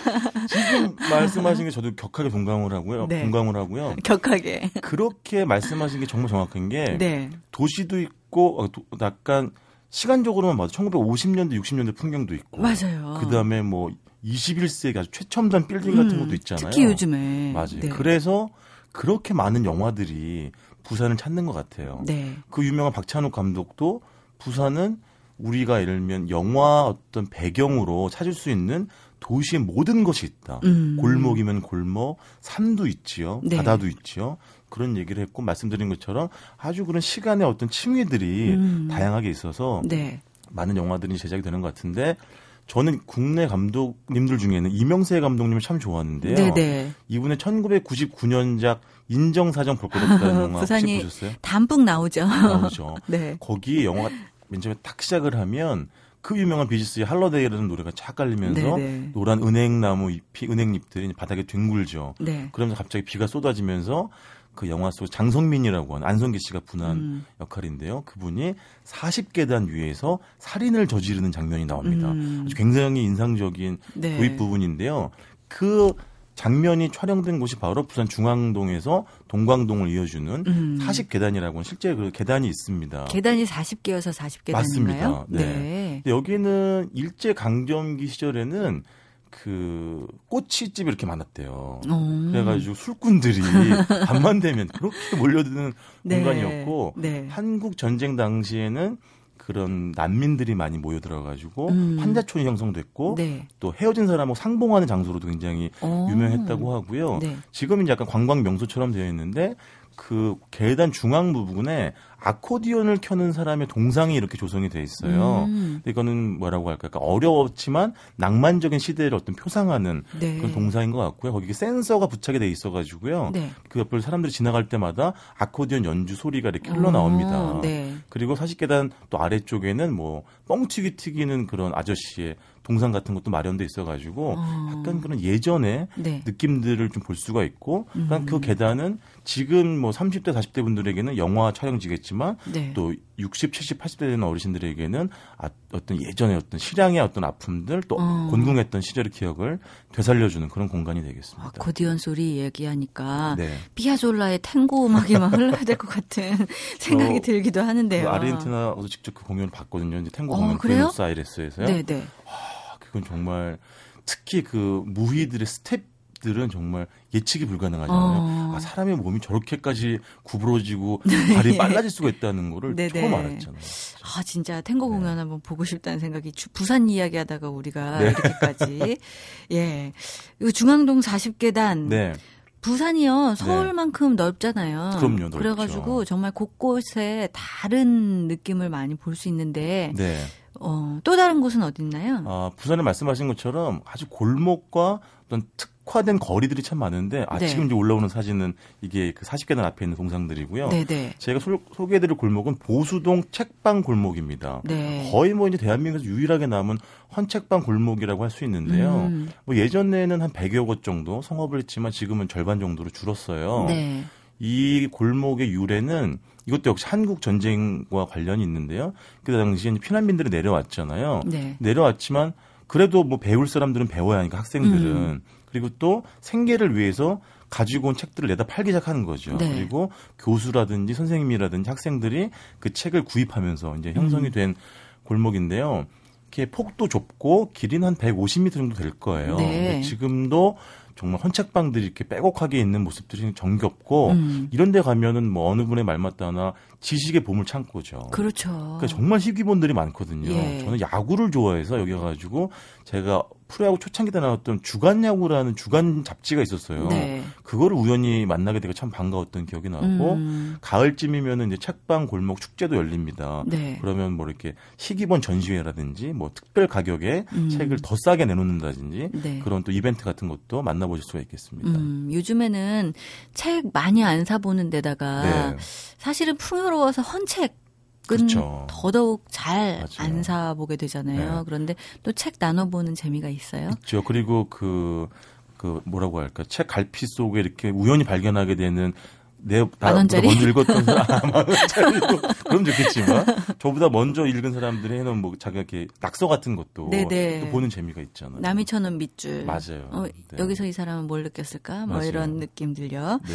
지금 말씀하신 게 저도 격하게 동감을 하고요. 네. 공감을 하고요. 격하게. 그렇게 말씀하신 게 정말 정확한 게 네. 도시도 있고 어, 약간 시간적으로만 봐도 1950년대, 60년대 풍경도 있고 맞아요. 그다음에 뭐 21세기 아주 최첨단 빌딩 같은 음, 것도 있잖아요. 특히 요즘에. 맞아요. 네. 그래서 그렇게 많은 영화들이 부산을 찾는 것 같아요. 네. 그 유명한 박찬욱 감독도 부산은 우리가 예를 들면 영화 어떤 배경으로 찾을 수 있는 도시의 모든 것이 있다. 음. 골목이면 골목, 산도 있지요. 네. 바다도 있지요. 그런 얘기를 했고 말씀드린 것처럼 아주 그런 시간의 어떤 층위들이 음. 다양하게 있어서 네. 많은 영화들이 제작이 되는 것 같은데 저는 국내 감독님들 중에는 이명세 감독님을 참 좋아하는데요. 네네. 네. 이분의 1999년작 인정사정 볼 것 없다는 영화 혹시 보셨어요? 담뿍 나오죠. 나오죠. 네. 거기 영화가 맨 처음에 딱 시작을 하면 그 유명한 비지스의 할러데이라는 노래가 쫙 깔리면서 네네. 네. 노란 은행나무 잎이 은행잎들이 바닥에 뒹굴죠. 네. 그러면서 갑자기 비가 쏟아지면서 그 영화 속 장성민이라고 하는 안성기 씨가 분한 음. 역할인데요. 그분이 40계단 위에서 살인을 저지르는 장면이 나옵니다. 음. 아주 굉장히 인상적인 네. 도입 부분인데요. 그 장면이 촬영된 곳이 바로 부산 중앙동에서 동광동을 이어주는 음. 40계단이라고 하는 실제 그 계단이 있습니다. 계단이 40개여서 40계단인가요? 맞습니다. 네. 네. 여기는 일제 강점기 시절에는 그 꼬치집이 이렇게 많았대요. 오. 그래가지고 술꾼들이 밤만 되면 그렇게 몰려드는 네. 공간이었고 네. 한국 전쟁 당시에는 그런 난민들이 많이 모여들어가지고 음. 환자촌이 형성됐고 네. 또 헤어진 사람하고 상봉하는 장소로도 굉장히 오. 유명했다고 하고요. 네. 지금은 약간 관광 명소처럼 되어 있는데 그 계단 중앙 부분에 아코디언을 켜는 사람의 동상이 이렇게 조성이 돼 있어요. 음. 이거는 뭐라고 할까? 그러니까 어려웠지만 낭만적인 시대를 어떤 표상하는 네. 그런 동상인 것 같고요. 거기에 센서가 부착이 돼 있어가지고요. 네. 그 옆을 사람들이 지나갈 때마다 아코디언 연주 소리가 이렇게 흘러나옵니다. 네. 그리고 사십계단 또 아래쪽에는 뭐 뻥튀기 튀기는 그런 아저씨의 동상 같은 것도 마련돼 있어가지고 어. 약간 그런 예전의 네. 느낌들을 좀 볼 수가 있고 그러니까 음. 그 계단은 지금 뭐 30대 40대 분들에게는 영화 촬영지겠지 만 네. 또 60, 70, 80대 되는 어르신들에게는 아, 어떤 예전의 어떤 실향의 어떤 아픔들 또 어. 곤궁했던 시절의 기억을 되살려주는 그런 공간이 되겠습니다. 아, 아코디언 소리 얘기하니까 네. 피아졸라의 탱고 음악이 막 흘러야 될 것 같은 생각이 들기도 하는데요. 그 아르헨티나도 직접 그 공연을 봤거든요. 이제 탱고 어, 공연 부에노스아이레스에서요. 네네. 그건 정말 특히 그 무희들의 스텝 들은 정말 예측이 불가능하잖아요. 어. 아, 사람의 몸이 저렇게까지 구부러지고 네. 발이 빨라질 수가 있다는 거를. 처음 알았잖아요. 아 진짜 탱고 네. 공연 네. 한번 보고 싶다는 생각이 부산 이야기하다가 우리가 네. 이렇게까지 예 중앙동 40계단 네. 부산이요 서울만큼 네. 넓잖아요. 그럼요. 넓죠. 그래가지고 정말 곳곳에 다른 느낌을 많이 볼 수 있는데 네. 어, 또 다른 곳은 어디 있나요? 아, 부산을 말씀하신 것처럼 아주 골목과 어떤 특 화된 거리들이 참 많은데 아, 네. 지금 이제 올라오는 사진은 이게 그 40계단 앞에 있는 동상들이고요. 네네. 네. 제가 소, 개해드릴 골목은 보수동 책방 골목입니다. 네. 거의 뭐 이제 대한민국에서 유일하게 남은 헌책방 골목이라고 할 수 있는데요. 음. 뭐 예전에는 한 100여 곳 정도 성업을 했지만 지금은 절반 정도로 줄었어요. 네. 이 골목의 유래는 이것도 역시 한국 전쟁과 관련이 있는데요. 그 당시에 피난민들이 내려왔잖아요. 네. 내려왔지만 그래도 뭐 배울 사람들은 배워야 하니까 학생들은 음. 그리고 또 생계를 위해서 가지고 온 책들을 내다 팔기 시작하는 거죠. 네. 그리고 교수라든지 선생님이라든지 학생들이 그 책을 구입하면서 이제 형성이 음. 된 골목인데요. 이렇게 폭도 좁고 길이는 한 150m 정도 될 거예요. 네. 지금도 정말 헌책방들이 이렇게 빼곡하게 있는 모습들이 정겹고 음. 이런 데 가면은 뭐 어느 분의 말 맞다나 지식의 보물 창고죠. 그렇죠. 그러니까 정말 희귀본들이 많거든요. 예. 저는 야구를 좋아해서 여기 가가지고 제가 프로야구 초창기 때 나왔던 주간야구라는 주간 잡지가 있었어요. 네. 그거를 우연히 만나게 되고 참 반가웠던 기억이 나고 음. 가을쯤이면은 이제 책방 골목 축제도 열립니다. 네. 그러면 뭐 이렇게 희귀본 전시회라든지 뭐 특별 가격에 음. 책을 더 싸게 내놓는다든지 네. 그런 또 이벤트 같은 것도 만나보실 수가 있겠습니다. 음, 요즘에는 책 많이 안 사보는 데다가 네. 사실은 풍요로워서 헌책 그렇죠. 더더욱 잘 안 사보게 되잖아요. 네. 그런데 또 책 나눠보는 재미가 있어요. 있죠. 그리고 그, 그 뭐라고 할까. 책 갈피 속에 이렇게 우연히 발견하게 되는 내, 나, 먼저 읽었던 사람, 아, 만원짜리 그럼 좋겠지만, 저보다 먼저 읽은 사람들이 해놓은 뭐, 자기가 이렇게 낙서 같은 것도 또 보는 재미가 있잖아요. 남이 쳐놓은 밑줄. 맞아요. 어, 네. 여기서 이 사람은 뭘 느꼈을까? 뭐 맞아요. 이런 느낌 들려. 네.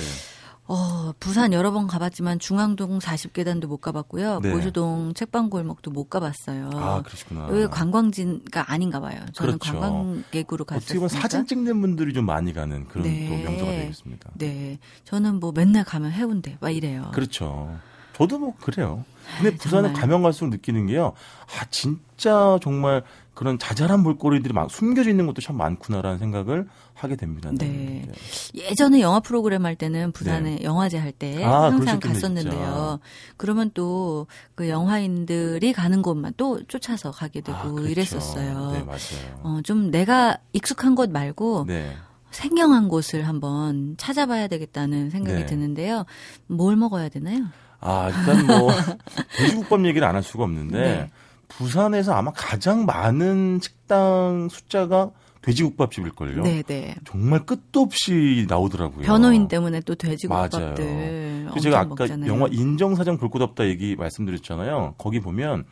어, 부산 여러 번 가봤지만 중앙동 40계단도 못 가봤고요. 네. 보수동 책방골목도 못 가봤어요. 아, 그러시구나. 왜 관광지가 아닌가 봐요. 저는 그렇죠. 관광객으로 갔어요. 어떻게 보면 사진 찍는 분들이 좀 많이 가는 그런 네. 또 명소가 되겠습니다. 네. 저는 뭐 맨날 가면 해운대 막 이래요. 그렇죠. 저도 뭐 그래요. 근데 부산에 정말. 가면 갈수록 느끼는 게요. 아, 진짜 정말 그런 자잘한 볼거리들이 막 숨겨져 있는 것도 참 많구나라는 생각을 하게 됩니다. 네. 네. 예전에 영화 프로그램 할 때는 부산에 네. 영화제 할때 아, 항상 갔었는데요. 그러면 또 그 영화인들이 가는 곳만 또 쫓아서 가게 되고 아, 그렇죠. 이랬었어요. 네, 맞아요. 어, 좀 내가 익숙한 곳 말고 네. 생경한 곳을 한번 찾아봐야 되겠다는 생각이 네. 드는데요. 뭘 먹어야 되나요? 아, 일단 뭐 돼지국밥 얘기를 안 할 수가 없는데 네. 부산에서 아마 가장 많은 식당 숫자가 돼지국밥집일걸요. 네네. 네. 정말 끝도 없이 나오더라고요. 변호인 때문에 또 돼지국밥들. 맞아요. 제가 아까 먹잖아요. 영화 인정사정 볼것 없다 얘기 말씀드렸잖아요. 거기 보면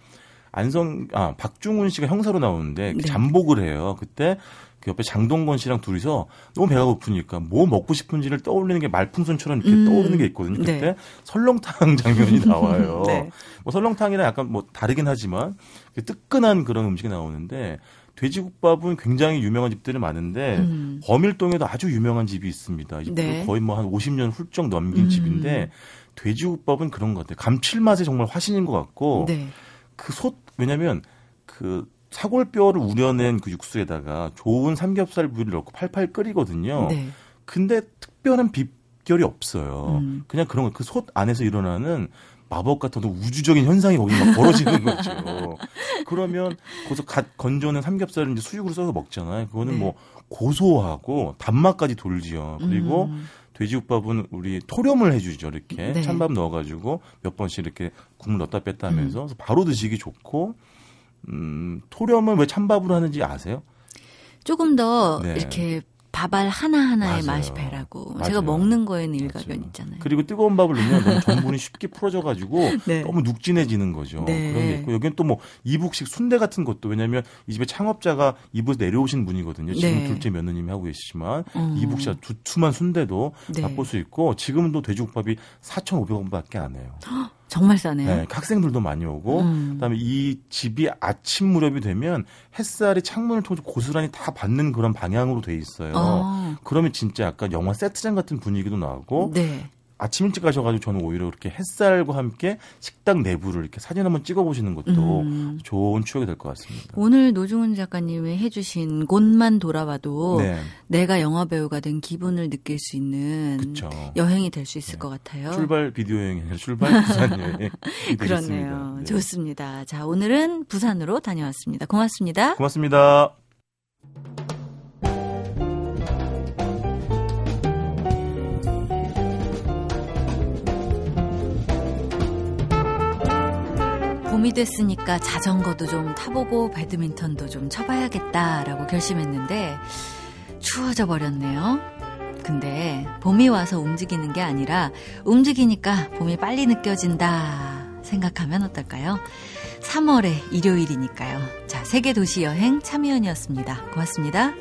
안성 아 박중훈 씨가 형사로 나오는데 네. 잠복을 해요. 그때 그 옆에 장동건 씨랑 둘이서 너무 배가 고프니까 뭐 먹고 싶은지를 떠올리는 게 말풍선처럼 이렇게 음. 떠오르는 게 있거든요. 그때 네. 설렁탕 장면이 나와요. 네. 뭐 설렁탕이랑 약간 뭐 다르긴 하지만 뜨끈한 그런 음식이 나오는데 돼지국밥은 굉장히 유명한 집들이 많은데 음. 범일동에도 아주 유명한 집이 있습니다. 네. 거의 뭐 한 50년 훌쩍 넘긴 음. 집인데 돼지국밥은 그런 것 같아요. 감칠맛이 정말 화신인 것 같고 네. 그솥 왜냐면 그 사골뼈를 우려낸 그 육수에다가 좋은 삼겹살 부위를 넣고 팔팔 끓이거든요. 네. 근데 특별한 비결이 없어요. 음. 그냥 그런 거 그 솥 안에서 일어나는 마법 같은 우주적인 현상이 거기 막 벌어지는 거죠. 그러면 거기서 갓 건져낸 삼겹살을 이제 수육으로 써서 먹잖아요. 그거는 네. 뭐 고소하고 단맛까지 돌지요. 그리고 음. 돼지국밥은 우리 토렴을 해주죠. 이렇게 네. 찬밥 넣어가지고 몇 번씩 이렇게 국물 넣었다 뺐다 하면서 음. 바로 드시기 좋고 음, 토렴은 왜 찬밥으로 하는지 아세요? 조금 더 네. 이렇게 밥알 하나하나의 맞아요. 맛이 배라고. 맞아요. 제가 먹는 거에는 일가견 있잖아요. 그리고 뜨거운 밥을 넣으면 너무 전분이 쉽게 풀어져가지고 네. 너무 눅진해지는 거죠. 네. 그런 게 있고 여기는 또 뭐 이북식 순대 같은 것도 왜냐하면 이 집에 창업자가 이북에서 내려오신 분이거든요. 지금 네. 둘째 며느님이 하고 계시지만 음. 이북식 두툼한 순대도 네. 맛볼 수 있고 지금도 돼지국밥이 4,500원밖에 안 해요. 정말 싸네요. 네, 학생들도 많이 오고 음. 그다음에 이 집이 아침 무렵이 되면 햇살이 창문을 통해서 고스란히 다 받는 그런 방향으로 돼 있어요. 아. 그러면 진짜 약간 영화 세트장 같은 분위기도 나고 네. 아침 일찍 가셔가지고 저는 오히려 그렇게 햇살과 함께 식당 내부를 이렇게 사진 한번 찍어보시는 것도 음. 좋은 추억이 될 것 같습니다. 오늘 노중훈 작가님이 해주신 곳만 돌아봐도 네. 내가 영화 배우가 된 기분을 느낄 수 있는 그쵸. 여행이 될 수 있을 네. 것 같아요. 출발 비디오 여행이 출발 부산 여행. 그렇네요. 네. 좋습니다. 자, 오늘은 부산으로 다녀왔습니다. 고맙습니다. 고맙습니다. 봄이 됐으니까 자전거도 좀 타보고 배드민턴도 좀 쳐봐야겠다라고 결심했는데 추워져 버렸네요. 근데 봄이 와서 움직이는 게 아니라 움직이니까 봄이 빨리 느껴진다 생각하면 어떨까요? 3월의 일요일이니까요. 자, 세계 도시 여행 참여연이었습니다. 고맙습니다.